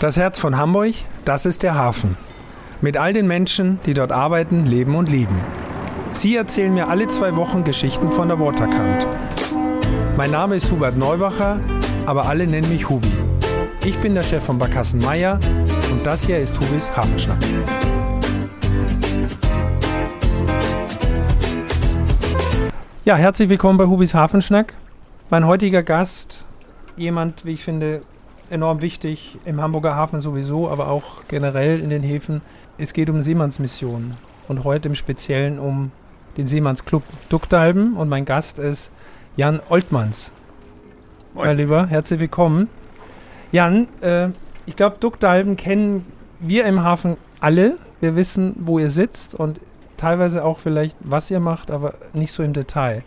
Das Herz von Hamburg, das ist der Hafen. Mit all den Menschen, die dort arbeiten, leben und lieben. Sie erzählen mir alle zwei Wochen Geschichten von der Waterkant. Mein Name ist Hubert Neubacher, aber alle nennen mich Hubi. Ich bin der Chef von Barkassen Meier und das hier ist Hubis Hafenschnack. Ja, herzlich willkommen bei Hubis Hafenschnack. Mein heutiger Gast, jemand, wie ich finde, enorm wichtig im Hamburger Hafen sowieso, aber auch generell in den Häfen. Es geht um Seemannsmissionen und heute im Speziellen um den Seemannsclub Duckdalben und mein Gast ist Jan Oltmanns. Moin. Mein Lieber, herzlich willkommen. Jan, äh, ich glaube, Duckdalben kennen wir im Hafen alle. Wir wissen, wo ihr sitzt und teilweise auch vielleicht, was ihr macht, aber nicht so im Detail.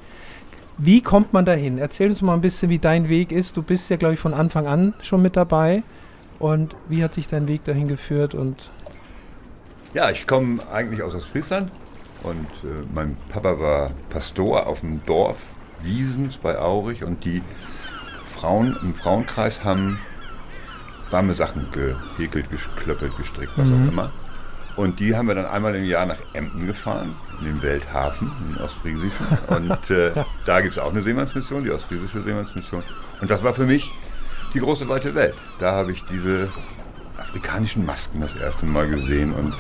Wie kommt man dahin? Erzähl uns mal ein bisschen, wie dein Weg ist. Du bist ja, glaube ich, von Anfang an schon mit dabei. Und wie hat sich dein Weg dahin geführt? Und ja, ich komme eigentlich aus Ostfriesland und äh, mein Papa war Pastor auf dem Dorf Wiesens bei Aurich und die Frauen im Frauenkreis haben warme Sachen gehäkelt, geklöppelt, gestrickt, was mhm. auch immer. Und die haben wir dann einmal im Jahr nach Emden gefahren, in den Welthafen, in den Ostfriesischen. Und äh, ja. da gibt es auch eine Seemannsmission, die Ostfriesische Seemannsmission. Und das war für mich die große weite Welt. Da habe ich diese afrikanischen Masken das erste Mal gesehen und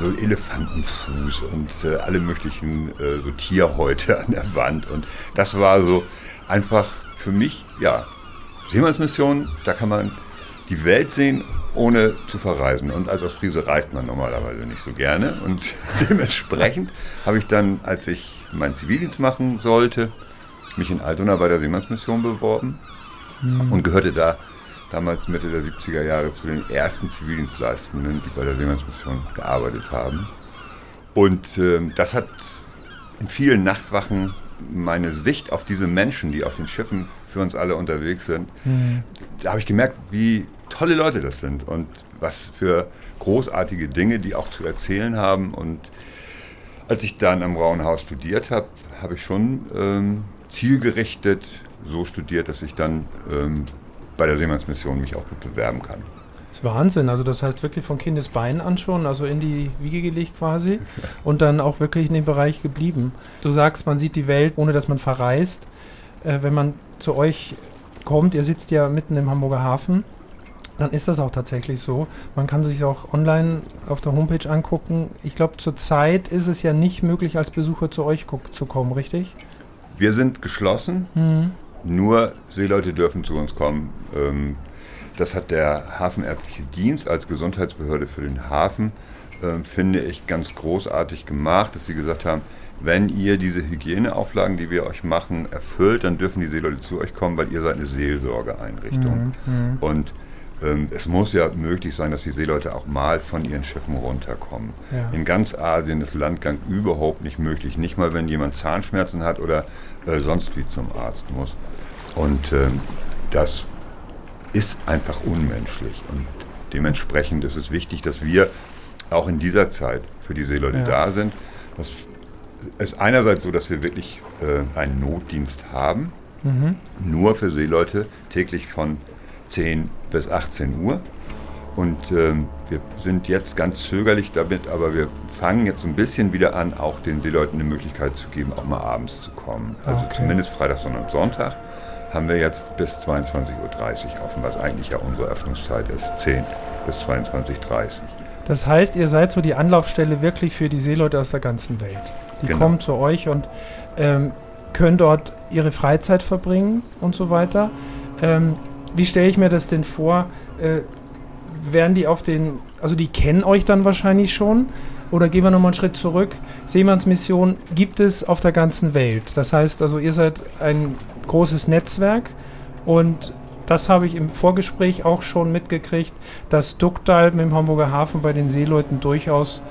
so Elefantenfuß und äh, alle möglichen äh, so Tierhäute an der Wand. Und das war so einfach für mich, ja, Seemannsmission, da kann man die Welt sehen ohne zu verreisen. Und als Ostfriese reist man normalerweise nicht so gerne. Und dementsprechend habe ich dann, als ich meinen Zivildienst machen sollte, mich in Altona bei der Seemannsmission beworben mhm. und gehörte da damals Mitte der 70er Jahre zu den ersten Zivildienstleistenden, die bei der Seemannsmission gearbeitet haben. Und äh, das hat in vielen Nachtwachen meine Sicht auf diese Menschen, die auf den Schiffen für uns alle unterwegs sind, mhm. da habe ich gemerkt, wie tolle Leute das sind und was für großartige Dinge die auch zu erzählen haben. Und als ich dann am Rauenhaus studiert habe, habe ich schon ähm, zielgerichtet so studiert, dass ich dann ähm, bei der Seemannsmission mich auch gut bewerben kann. Das ist Wahnsinn. Also das heißt wirklich von Kindesbeinen an schon, also in die Wiege gelegt quasi und dann auch wirklich in dem Bereich geblieben. Du sagst, man sieht die Welt, ohne dass man verreist. Äh, wenn man zu euch kommt, ihr sitzt ja mitten im Hamburger Hafen, dann ist das auch tatsächlich so. Man kann sich auch online auf der Homepage angucken. Ich glaube, zurzeit ist es ja nicht möglich, als Besucher zu euch zu kommen, richtig? Wir sind geschlossen. Mhm. Nur Seeleute dürfen zu uns kommen. Ähm, das hat der Hafenärztliche Dienst als Gesundheitsbehörde für den Hafen, ähm, finde ich, ganz großartig gemacht, dass sie gesagt haben, wenn ihr diese Hygieneauflagen, die wir euch machen, erfüllt, dann dürfen die Seeleute zu euch kommen, weil ihr seid eine Seelsorgeeinrichtung. Mhm. mhm. Und es muss ja möglich sein, dass die Seeleute auch mal von ihren Schiffen runterkommen. Ja. In ganz Asien ist Landgang überhaupt nicht möglich, nicht mal wenn jemand Zahnschmerzen hat oder äh, sonst wie zum Arzt muss. Und ähm, das ist einfach unmenschlich. Und dementsprechend ist es wichtig, dass wir auch in dieser Zeit für die Seeleute ja. da sind. Das ist einerseits so, dass wir wirklich äh, einen Notdienst haben, mhm. nur für Seeleute täglich von 10 bis 18 Uhr. Und ähm, wir sind jetzt ganz zögerlich damit, aber wir fangen jetzt ein bisschen wieder an, auch den Seeleuten eine Möglichkeit zu geben, auch mal abends zu kommen. Also okay. zumindest Freitag, Sonntag und Sonntag haben wir jetzt bis 22.30 Uhr offen, was eigentlich ja unsere Öffnungszeit ist, 10 bis 22.30 Uhr. Das heißt, ihr seid so die Anlaufstelle wirklich für die Seeleute aus der ganzen Welt. Die genau. kommen zu euch und ähm, können dort ihre Freizeit verbringen und so weiter. Ähm, wie stelle ich mir das denn vor? Äh, werden die auf den, also die kennen euch dann wahrscheinlich schon? Oder gehen wir nochmal einen Schritt zurück? Seemannsmission gibt es auf der ganzen Welt. Das heißt also, ihr seid ein großes Netzwerk und das habe ich im Vorgespräch auch schon mitgekriegt, dass Duckdalben im Hamburger Hafen bei den Seeleuten durchaus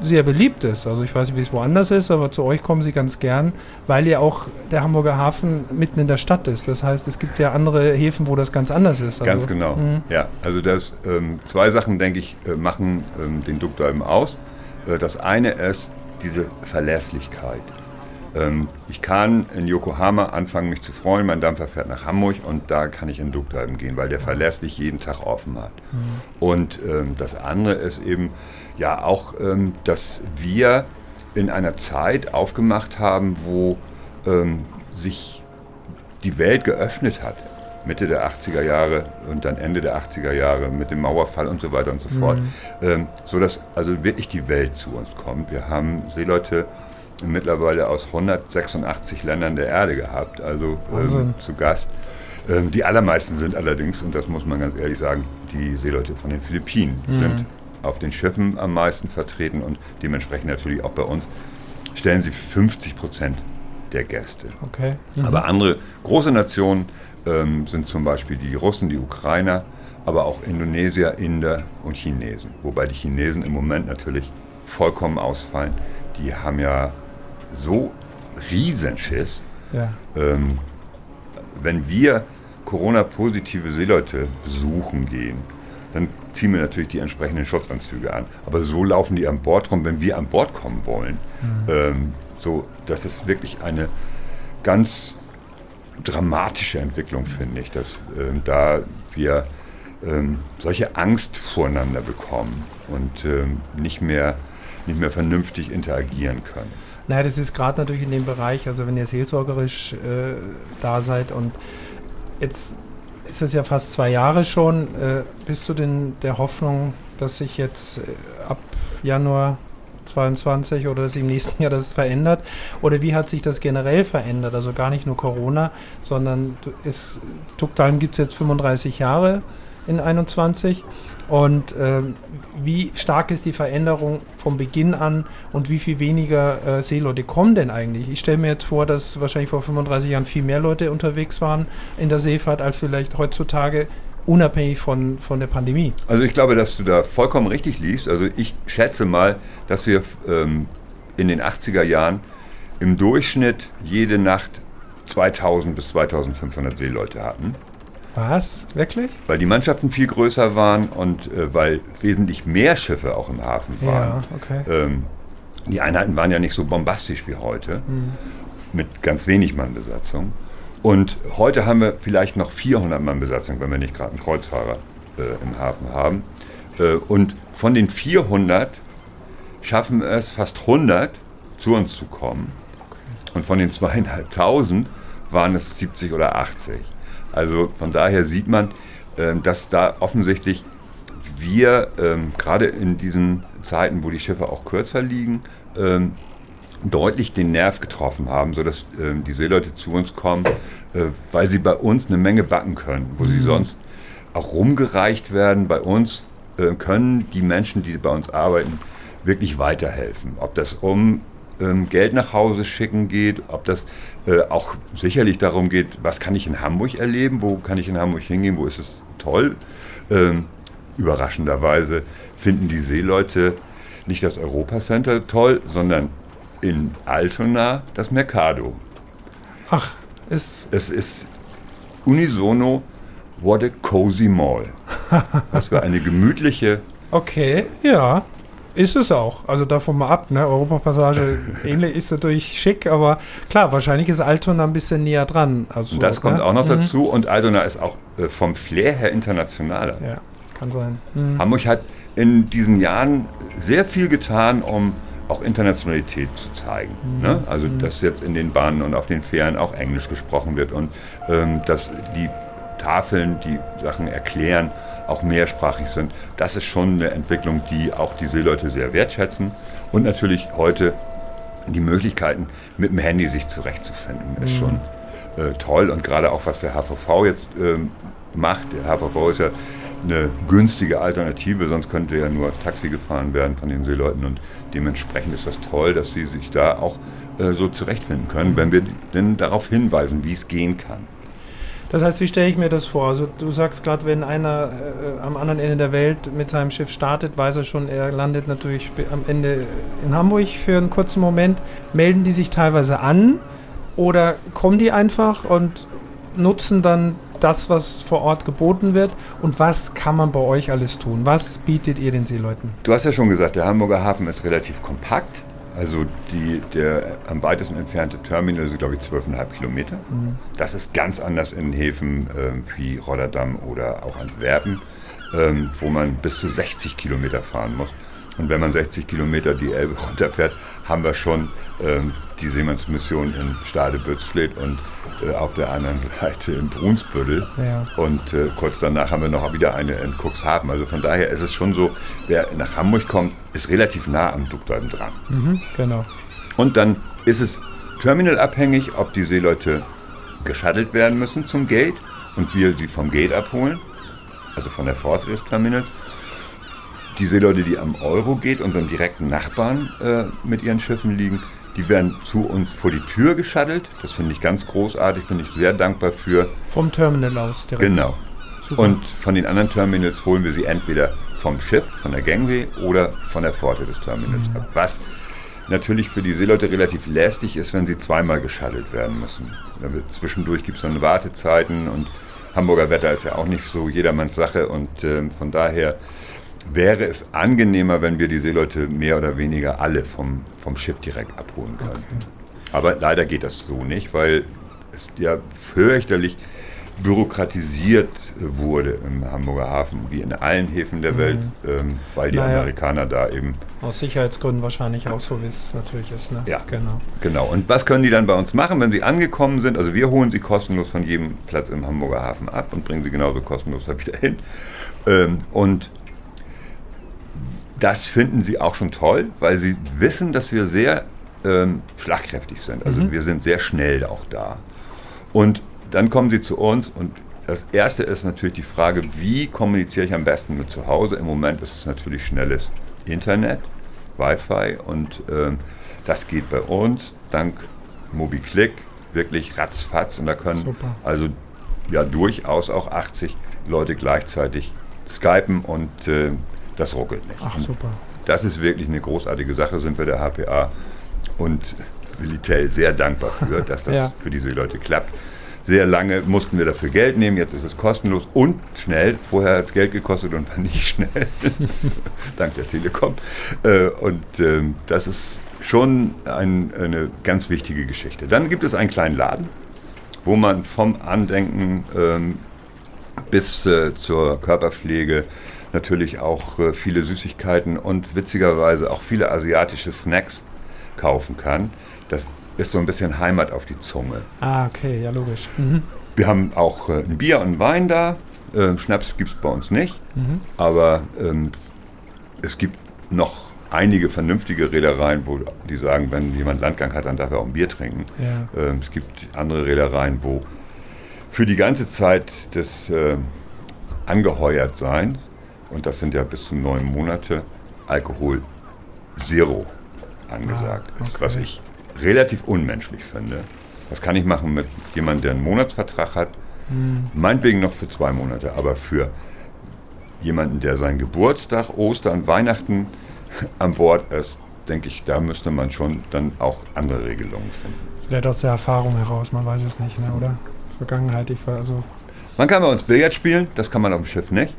sehr beliebt ist. Also ich weiß nicht, wie es woanders ist, aber zu euch kommen sie ganz gern, weil ja auch der Hamburger Hafen mitten in der Stadt ist. Das heißt, es gibt ja andere Häfen, wo das ganz anders ist. Also, ganz genau. Mh. Ja, also das ähm, zwei Sachen, denke ich, äh, machen ähm, den Duckdalben aus. Äh, das eine ist diese Verlässlichkeit. Ähm, ich kann in Yokohama anfangen, mich zu freuen. Mein Dampfer fährt nach Hamburg und da kann ich in Duckdalben gehen, weil der verlässlich jeden Tag offen hat. Mhm. Und ähm, das andere ist eben ja auch, ähm, dass wir in einer Zeit aufgemacht haben, wo ähm, sich die Welt geöffnet hat. Mitte der 80er Jahre und dann Ende der 80er Jahre mit dem Mauerfall und so weiter und so fort, mhm. ähm, sodass also wirklich die Welt zu uns kommt. Wir haben Seeleute mittlerweile aus 186 Ländern der Erde gehabt, also ähm, zu Gast. Ähm, die allermeisten sind allerdings, und das muss man ganz ehrlich sagen, die Seeleute von den Philippinen mhm. sind auf den Schiffen am meisten vertreten und dementsprechend natürlich auch bei uns stellen sie 50 Prozent der Gäste. Okay. Mhm. Aber andere große Nationen ähm, sind zum Beispiel die Russen, die Ukrainer, aber auch Indonesier, Inder und Chinesen. Wobei die Chinesen im Moment natürlich vollkommen ausfallen. Die haben ja so Riesenschiss. Ja. Ähm, wenn wir Corona-positive Seeleute besuchen gehen, dann ziehen wir natürlich die entsprechenden Schutzanzüge an. Aber so laufen die an Bord rum, wenn wir an Bord kommen wollen. Mhm. Ähm, so, das ist wirklich eine ganz dramatische Entwicklung, finde ich, dass ähm, da wir ähm, solche Angst voreinander bekommen und ähm, nicht, mehr, nicht mehr vernünftig interagieren können. Naja, das ist gerade natürlich in dem Bereich, also wenn ihr seelsorgerisch äh, da seid und jetzt ist es ja fast zwei Jahre schon, äh, bist du denn der Hoffnung, dass sich jetzt äh, ab Januar 22 oder dass im nächsten Jahr das verändert? Oder wie hat sich das generell verändert? Also gar nicht nur Corona, sondern es, Tukdalm gibt es jetzt 35 Jahre in 21. Und ähm, wie stark ist die Veränderung vom Beginn an und wie viel weniger äh, Seeleute kommen denn eigentlich? Ich stelle mir jetzt vor, dass wahrscheinlich vor 35 Jahren viel mehr Leute unterwegs waren in der Seefahrt als vielleicht heutzutage unabhängig von, von der Pandemie. Also ich glaube, dass du da vollkommen richtig liegst. Also ich schätze mal, dass wir ähm, in den 80er Jahren im Durchschnitt jede Nacht 2000 bis 2500 Seeleute hatten. Was? Wirklich? Weil die Mannschaften viel größer waren und äh, weil wesentlich mehr Schiffe auch im Hafen waren. Ja, okay. Ähm, die Einheiten waren ja nicht so bombastisch wie heute, mhm. mit ganz wenig Mannbesatzung. Und heute haben wir vielleicht noch 400 Mann Besatzung, wenn wir nicht gerade einen Kreuzfahrer äh, im Hafen haben. Äh, und von den 400 schaffen es fast 100 zu uns zu kommen. Okay. Und von den zweieinhalbtausend waren es 70 oder 80. Also von daher sieht man, äh, dass da offensichtlich wir ähm, gerade in diesen Zeiten, wo die Schiffe auch kürzer liegen, ähm, deutlich den Nerv getroffen haben, sodass die Seeleute zu uns kommen, äh, weil sie bei uns eine Menge backen können, wo mhm. sie sonst auch rumgereicht werden. Bei uns äh, können die Menschen, die bei uns arbeiten, wirklich weiterhelfen. Ob das um ähm, Geld nach Hause schicken geht, ob das äh, auch sicherlich darum geht, was kann ich in Hamburg erleben, wo kann ich in Hamburg hingehen, wo ist es toll. Ähm, überraschenderweise finden die Seeleute nicht das Europacenter toll, sondern in Altona das Mercado. Ach, ist. Es ist unisono What a Cozy Mall. Das war eine gemütliche. Okay, ja. Ist es auch. Also davon mal ab, ne? Europapassage ähnlich ist natürlich schick, aber klar, wahrscheinlich ist Altona ein bisschen näher dran. Also, das kommt ne? auch noch mhm. dazu und Altona ist auch äh, vom Flair her internationaler. Ja, kann sein. Mhm. Hamburg hat in diesen Jahren sehr viel getan, um auch Internationalität zu zeigen. Mhm. Ne? Also, mhm. dass jetzt in den Bahnen und auf den Fähren auch Englisch gesprochen wird und ähm, dass die Tafeln, die Sachen erklären, auch mehrsprachig sind. Das ist schon eine Entwicklung, die auch die Seeleute sehr wertschätzen. Und natürlich heute die Möglichkeiten, mit dem Handy sich zurechtzufinden, ist mhm. schon äh, toll. Und gerade auch, was der HVV jetzt äh, macht. Der HVV ist ja eine günstige Alternative, sonst könnte ja nur Taxi gefahren werden von den Seeleuten. Und dementsprechend ist das toll, dass sie sich da auch äh, so zurechtfinden können, wenn wir denn darauf hinweisen, wie es gehen kann. Das heißt, wie stelle ich mir das vor? Also du sagst gerade, wenn einer äh, am anderen Ende der Welt mit seinem Schiff startet, weiß er schon, er landet natürlich am Ende in Hamburg für einen kurzen Moment. Melden die sich teilweise an oder kommen die einfach und nutzen dann das, was vor Ort geboten wird? Und was kann man bei euch alles tun? Was bietet ihr den Seeleuten? Du hast ja schon gesagt, der Hamburger Hafen ist relativ kompakt. Also die, der am weitesten entfernte Terminal ist, glaube ich, 12,5 Kilometer. Mhm. Das ist ganz anders in Häfen äh, wie Rotterdam oder auch Antwerpen, ähm, wo man bis zu 60 Kilometer fahren muss. Und wenn man 60 Kilometer die Elbe runterfährt, haben wir schon ähm, die Seemannsmission in Stadebützfleet und äh, auf der anderen Seite in Brunsbüttel. Ja. Und äh, kurz danach haben wir noch wieder eine in Cuxhaven. Also von daher ist es schon so, wer nach Hamburg kommt, ist relativ nah am Duckdeuten dran. Mhm, genau. Und dann ist es terminalabhängig, ob die Seeleute geschattelt werden müssen zum Gate und wir sie vom Gate abholen, also von der Pforte des Terminals die Seeleute, die am Euro geht, unseren direkten Nachbarn äh, mit ihren Schiffen liegen, die werden zu uns vor die Tür geschattelt. Das finde ich ganz großartig, bin ich sehr dankbar für. Vom Terminal aus direkt. Genau. Super. Und von den anderen Terminals holen wir sie entweder vom Schiff, von der Gangway oder von der Pforte des Terminals mhm. ab. Was natürlich für die Seeleute relativ lästig ist, wenn sie zweimal geschattelt werden müssen. Zwischendurch gibt es dann Wartezeiten und Hamburger Wetter ist ja auch nicht so jedermanns Sache und äh, von daher wäre es angenehmer, wenn wir die Seeleute mehr oder weniger alle vom, vom Schiff direkt abholen können. Okay. Aber leider geht das so nicht, weil es ja fürchterlich bürokratisiert wurde im Hamburger Hafen, wie in allen Häfen der mhm. Welt, ähm, weil die naja. Amerikaner da eben. Aus Sicherheitsgründen wahrscheinlich auch so, wie es natürlich ist. Ne? Ja, genau. genau. Und was können die dann bei uns machen, wenn sie angekommen sind? Also wir holen sie kostenlos von jedem Platz im Hamburger Hafen ab und bringen sie genauso kostenlos da wieder hin. Ähm, und das finden sie auch schon toll, weil sie wissen, dass wir sehr ähm, schlagkräftig sind. Also mhm. wir sind sehr schnell auch da. Und dann kommen sie zu uns und das erste ist natürlich die Frage, wie kommuniziere ich am besten mit zu Hause? Im Moment ist es natürlich schnelles Internet, Wi-Fi und ähm, das geht bei uns dank MobiClick wirklich ratzfatz und da können Super. also ja durchaus auch 80 Leute gleichzeitig skypen und äh, das ruckelt nicht. Ach, super. Das ist wirklich eine großartige Sache, sind wir der HPA und Willitel sehr dankbar für, dass das ja. für diese Leute klappt. Sehr lange mussten wir dafür Geld nehmen, jetzt ist es kostenlos und schnell. Vorher hat es Geld gekostet und war nicht schnell, dank der Telekom. Äh, und ähm, das ist schon ein, eine ganz wichtige Geschichte. Dann gibt es einen kleinen Laden, wo man vom Andenken ähm, bis äh, zur Körperpflege natürlich auch äh, viele Süßigkeiten und witzigerweise auch viele asiatische Snacks kaufen kann. Das ist so ein bisschen Heimat auf die Zunge. Ah, okay, ja, logisch. Mhm. Wir haben auch äh, ein Bier und ein Wein da. Äh, Schnaps gibt es bei uns nicht, mhm. aber ähm, es gibt noch einige vernünftige Reedereien, wo die sagen, wenn jemand Landgang hat, dann darf er auch ein Bier trinken. Ja. Ähm, es gibt andere Reedereien, wo für die ganze Zeit des äh, Angeheuertsein und das sind ja bis zu neun Monate, Alkohol Zero angesagt ah, okay. ist, was ich relativ unmenschlich finde. Was kann ich machen mit jemandem, der einen Monatsvertrag hat? Hm. Meinetwegen noch für zwei Monate, aber für jemanden, der seinen Geburtstag, Ostern, Weihnachten an Bord ist, denke ich, da müsste man schon dann auch andere Regelungen finden. Vielleicht aus der Erfahrung heraus, man weiß es nicht, ne, oder? Vergangenheit, ich war also. Man kann bei uns Billard spielen, das kann man auf dem Schiff nicht.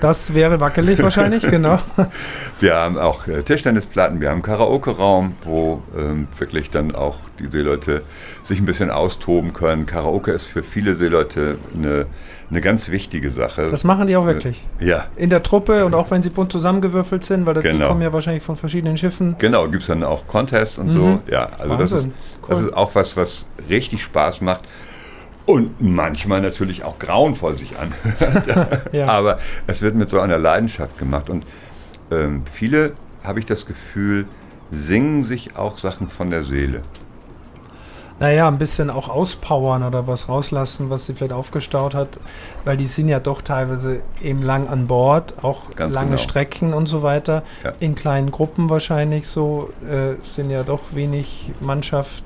Das wäre wackelig wahrscheinlich, genau. Wir haben auch äh, Tischtennisplatten, wir haben einen Karaoke-Raum, wo ähm, wirklich dann auch die Seeleute sich ein bisschen austoben können. Karaoke ist für viele Seeleute eine, eine ganz wichtige Sache. Das machen die auch wirklich? Äh, ja. In der Truppe und auch wenn sie bunt zusammengewürfelt sind, weil das, genau. die kommen ja wahrscheinlich von verschiedenen Schiffen. Genau, gibt es dann auch Contests und mhm. so. Ja, also das ist, cool. das ist auch was, was richtig Spaß macht und manchmal natürlich auch grauenvoll sich anhört. ja. Aber es wird mit so einer Leidenschaft gemacht. Und ähm, viele, habe ich das Gefühl, singen sich auch Sachen von der Seele. Naja, ein bisschen auch auspowern oder was rauslassen, was sie vielleicht aufgestaut hat, weil die sind ja doch teilweise eben lang an Bord, auch Ganz lange genau. Strecken und so weiter. Ja. In kleinen Gruppen wahrscheinlich so, äh, sind ja doch wenig Mannschaft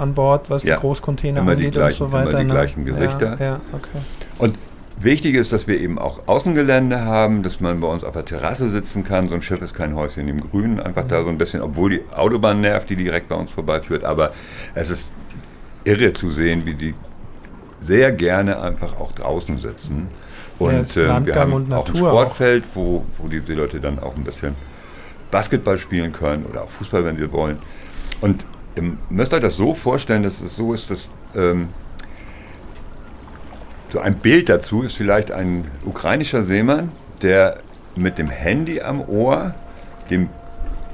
an Bord, was ja, die Großcontainer immer angeht gleichen, und so weiter. Immer die ne? gleichen Gesichter. Ja, ja, okay. Und wichtig ist, dass wir eben auch Außengelände haben, dass man bei uns auf der Terrasse sitzen kann. So ein Schiff ist kein Häuschen im Grünen, einfach mhm. da so ein bisschen, obwohl die Autobahn nervt, die direkt bei uns vorbeiführt. Aber es ist irre zu sehen, wie die sehr gerne einfach auch draußen sitzen. Und äh, wir haben auch ein Sportfeld, wo, wo die Leute dann auch ein bisschen Basketball spielen können oder auch Fußball, wenn wir wollen. Und ihr müsst euch das so vorstellen, dass es so ist, dass ähm, so ein Bild dazu ist vielleicht ein ukrainischer Seemann, der mit dem Handy am Ohr, dem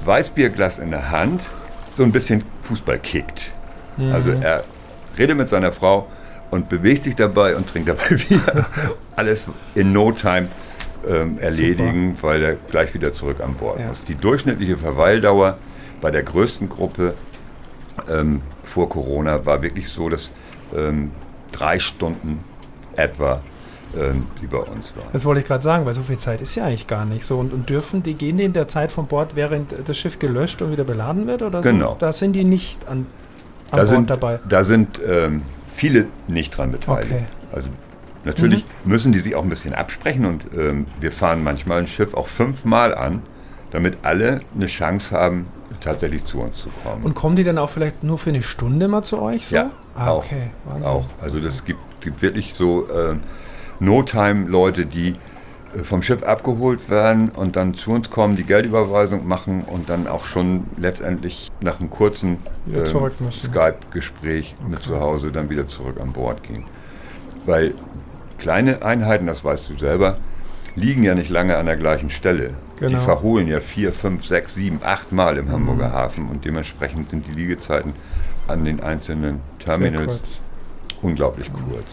Weißbierglas in der Hand, so ein bisschen Fußball kickt. Mhm. Also er redet mit seiner Frau und bewegt sich dabei und trinkt dabei wieder. Alles in no time ähm, erledigen, Super. weil er gleich wieder zurück an Bord ja. ist. Die durchschnittliche Verweildauer bei der größten Gruppe ähm, vor Corona war wirklich so, dass ähm, drei Stunden etwa ähm, die bei uns waren. Das wollte ich gerade sagen, weil so viel Zeit ist ja eigentlich gar nicht so. Und, und, dürfen die gehen die in der Zeit von Bord, während das Schiff gelöscht und wieder beladen wird? Oder genau. So? Da sind die nicht an, an da Bord sind, dabei. Da sind ähm, viele nicht dran beteiligt. Okay. Also natürlich mhm. müssen die sich auch ein bisschen absprechen und ähm, wir fahren manchmal ein Schiff auch fünfmal an, damit alle eine Chance haben, tatsächlich zu uns zu kommen. Und kommen die dann auch vielleicht nur für eine Stunde mal zu euch? So? Ja, ah, auch, okay. auch. Also das gibt, gibt wirklich so äh, No-Time-Leute, die äh, vom Schiff abgeholt werden und dann zu uns kommen, die Geldüberweisung machen und dann auch schon letztendlich nach einem kurzen äh, Skype-Gespräch okay. mit zu Hause dann wieder zurück an Bord gehen. Weil kleine Einheiten, das weißt du selber, liegen ja nicht lange an der gleichen Stelle. Genau. Die verholen ja vier, fünf, sechs, sieben, acht Mal im Hamburger mhm. Hafen und dementsprechend sind die Liegezeiten an den einzelnen Terminals unglaublich kurz.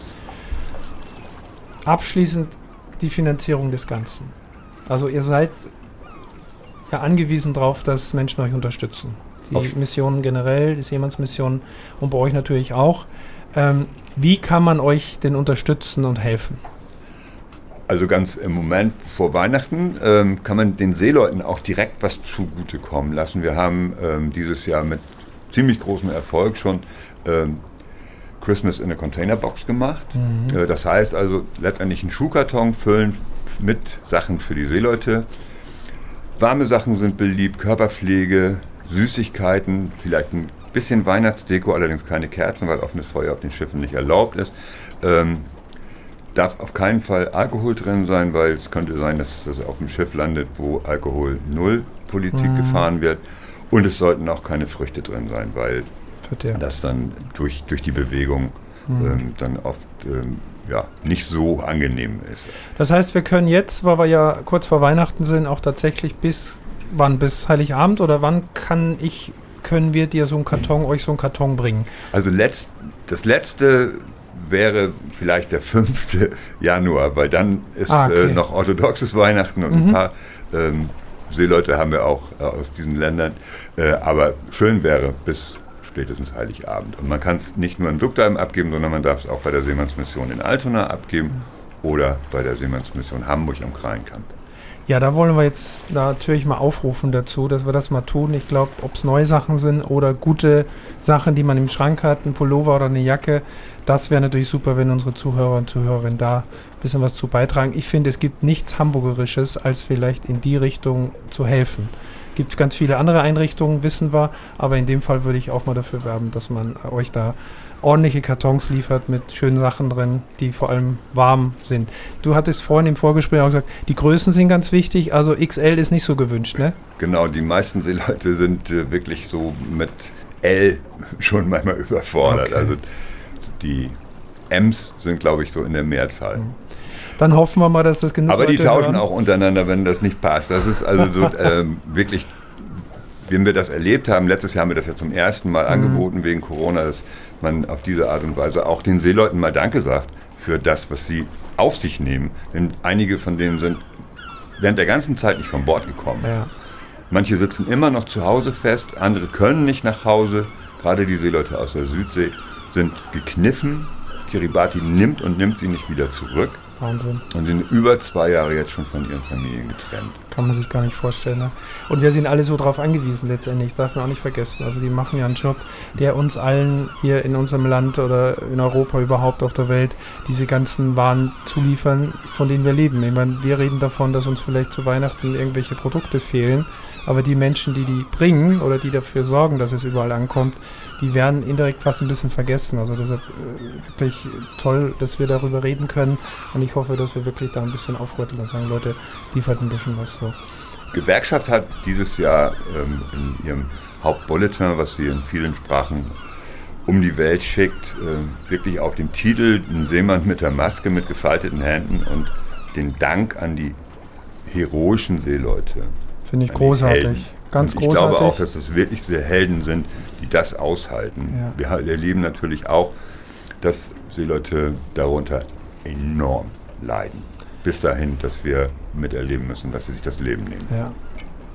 Abschließend die Finanzierung des Ganzen. Also ihr seid ja angewiesen darauf, dass Menschen euch unterstützen. Die Auf Missionen generell, die Seemannsmission und bei euch natürlich auch. Ähm, wie kann man euch denn unterstützen und helfen? Also ganz im Moment vor Weihnachten ähm, kann man den Seeleuten auch direkt was zugutekommen lassen. Wir haben ähm, dieses Jahr mit ziemlich großem Erfolg schon ähm, Christmas in a Containerbox gemacht. Mhm. Äh, das heißt also letztendlich einen Schuhkarton füllen mit Sachen für die Seeleute. Warme Sachen sind beliebt, Körperpflege, Süßigkeiten, vielleicht ein bisschen Weihnachtsdeko, allerdings keine Kerzen, weil offenes Feuer auf den Schiffen nicht erlaubt ist. Ähm, darf auf keinen Fall Alkohol drin sein, weil es könnte sein, dass das auf dem Schiff landet, wo Alkohol null Politik mhm. gefahren wird. Und es sollten auch keine Früchte drin sein, weil das dann durch, durch die Bewegung mhm. ähm, dann oft ähm, ja, nicht so angenehm ist. Das heißt, wir können jetzt, weil wir ja kurz vor Weihnachten sind, auch tatsächlich bis wann? Bis Heiligabend oder wann kann ich, können wir dir so einen Karton, euch so einen Karton bringen? Also letzt, das letzte wäre vielleicht der 5. Januar, weil dann ist ah, okay. äh, noch orthodoxes Weihnachten und mhm. ein paar ähm, Seeleute haben wir auch äh, aus diesen Ländern. Äh, aber schön wäre bis spätestens Heiligabend. Und man kann es nicht nur in Duktheim abgeben, sondern man darf es auch bei der Seemannsmission in Altona abgeben oder bei der Seemannsmission Hamburg am Kraienkamp. Ja, da wollen wir jetzt natürlich mal aufrufen dazu, dass wir das mal tun. Ich glaube, ob es neue Sachen sind oder gute Sachen, die man im Schrank hat, ein Pullover oder eine Jacke, das wäre natürlich super, wenn unsere Zuhörer und Zuhörerinnen da ein bisschen was zu beitragen. Ich finde, es gibt nichts Hamburgerisches, als vielleicht in die Richtung zu helfen gibt ganz viele andere Einrichtungen, wissen wir, aber in dem Fall würde ich auch mal dafür werben, dass man euch da ordentliche Kartons liefert mit schönen Sachen drin, die vor allem warm sind. Du hattest vorhin im Vorgespräch auch gesagt, die Größen sind ganz wichtig, also XL ist nicht so gewünscht, ne? Genau, die meisten Seeleute sind äh, wirklich so mit L schon manchmal überfordert. Okay. Also die Ms sind, glaube ich, so in der Mehrzahl. Mhm. Dann hoffen wir mal, dass das genug Aber die tauschen hören. auch untereinander, wenn das nicht passt. Das ist also so, ähm, wirklich, wenn wir das erlebt haben, letztes Jahr haben wir das ja zum ersten Mal mhm. angeboten wegen Corona, dass man auf diese Art und Weise auch den Seeleuten mal Danke sagt für das, was sie auf sich nehmen. Denn einige von denen sind während der ganzen Zeit nicht von Bord gekommen. Ja. Manche sitzen immer noch zu Hause fest, andere können nicht nach Hause. Gerade die Seeleute aus der Südsee sind gekniffen. Kiribati nimmt und nimmt sie nicht wieder zurück. Wahnsinn. Und sind über zwei Jahre jetzt schon von ihren Familien getrennt. Kann man sich gar nicht vorstellen. Ne? Und wir sind alle so darauf angewiesen letztendlich, das darf man auch nicht vergessen. Also die machen ja einen Job, der uns allen hier in unserem Land oder in Europa überhaupt auf der Welt diese ganzen Waren zuliefern, von denen wir leben. Ich meine, wir reden davon, dass uns vielleicht zu Weihnachten irgendwelche Produkte fehlen, aber die Menschen, die die bringen oder die dafür sorgen, dass es überall ankommt, die werden indirekt fast ein bisschen vergessen. Also deshalb äh, wirklich toll, dass wir darüber reden können und ich hoffe, dass wir wirklich da ein bisschen aufrütteln und sagen, Leute, liefert ein bisschen was so. Gewerkschaft hat dieses Jahr ähm, in ihrem Hauptbulletin, was sie in vielen Sprachen um die Welt schickt, äh, wirklich auch den Titel Ein Seemann mit der Maske mit gefalteten Händen und den Dank an die heroischen Seeleute. Finde ich großartig. Ganz und ich großartig. glaube auch, dass es wirklich diese Helden sind, die das aushalten. Ja. Wir erleben natürlich auch, dass Seeleute darunter enorm leiden. Bis dahin, dass wir miterleben müssen, dass sie sich das Leben nehmen. Ja.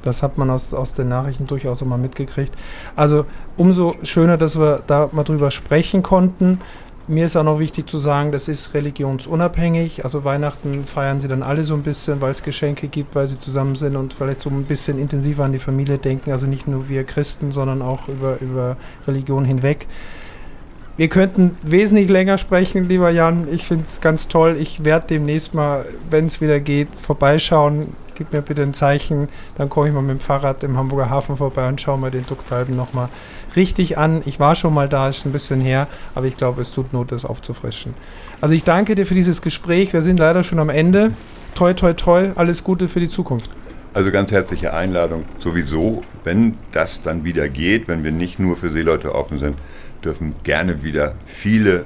Das hat man aus, aus den Nachrichten durchaus immer mitgekriegt. Also umso schöner, dass wir da mal drüber sprechen konnten. Mir ist auch noch wichtig zu sagen, das ist religionsunabhängig. Also Weihnachten feiern sie dann alle so ein bisschen, weil es Geschenke gibt, weil sie zusammen sind und vielleicht so ein bisschen intensiver an die Familie denken. Also nicht nur wir Christen, sondern auch über, über Religion hinweg. Wir könnten wesentlich länger sprechen, lieber Jan. Ich finde es ganz toll. Ich werde demnächst mal, wenn es wieder geht, vorbeischauen. Gib mir bitte ein Zeichen. Dann komme ich mal mit dem Fahrrad im Hamburger Hafen vorbei und schaue mir den Ducktalben nochmal richtig an. Ich war schon mal da, ist ein bisschen her, aber ich glaube, es tut Not, das aufzufrischen. Also ich danke dir für dieses Gespräch. Wir sind leider schon am Ende. Toi, toi, toi. Alles Gute für die Zukunft. Also ganz herzliche Einladung. Sowieso, wenn das dann wieder geht, wenn wir nicht nur für Seeleute offen sind, dürfen gerne wieder viele,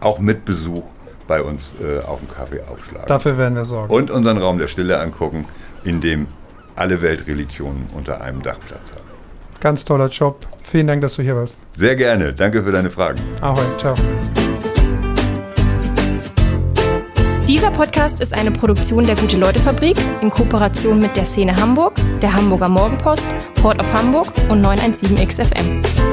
auch mit Besuch, bei uns äh, auf dem Kaffee aufschlagen. Dafür werden wir sorgen. Und unseren Raum der Stille angucken, in dem alle Weltreligionen unter einem Dach Platz haben. Ganz toller Job. Vielen Dank, dass du hier warst. Sehr gerne. Danke für deine Fragen. Ahoi. Ciao. Dieser Podcast ist eine Produktion der Gute-Leute-Fabrik in Kooperation mit der Szene Hamburg, der Hamburger Morgenpost, Port of Hamburg und 917XFM.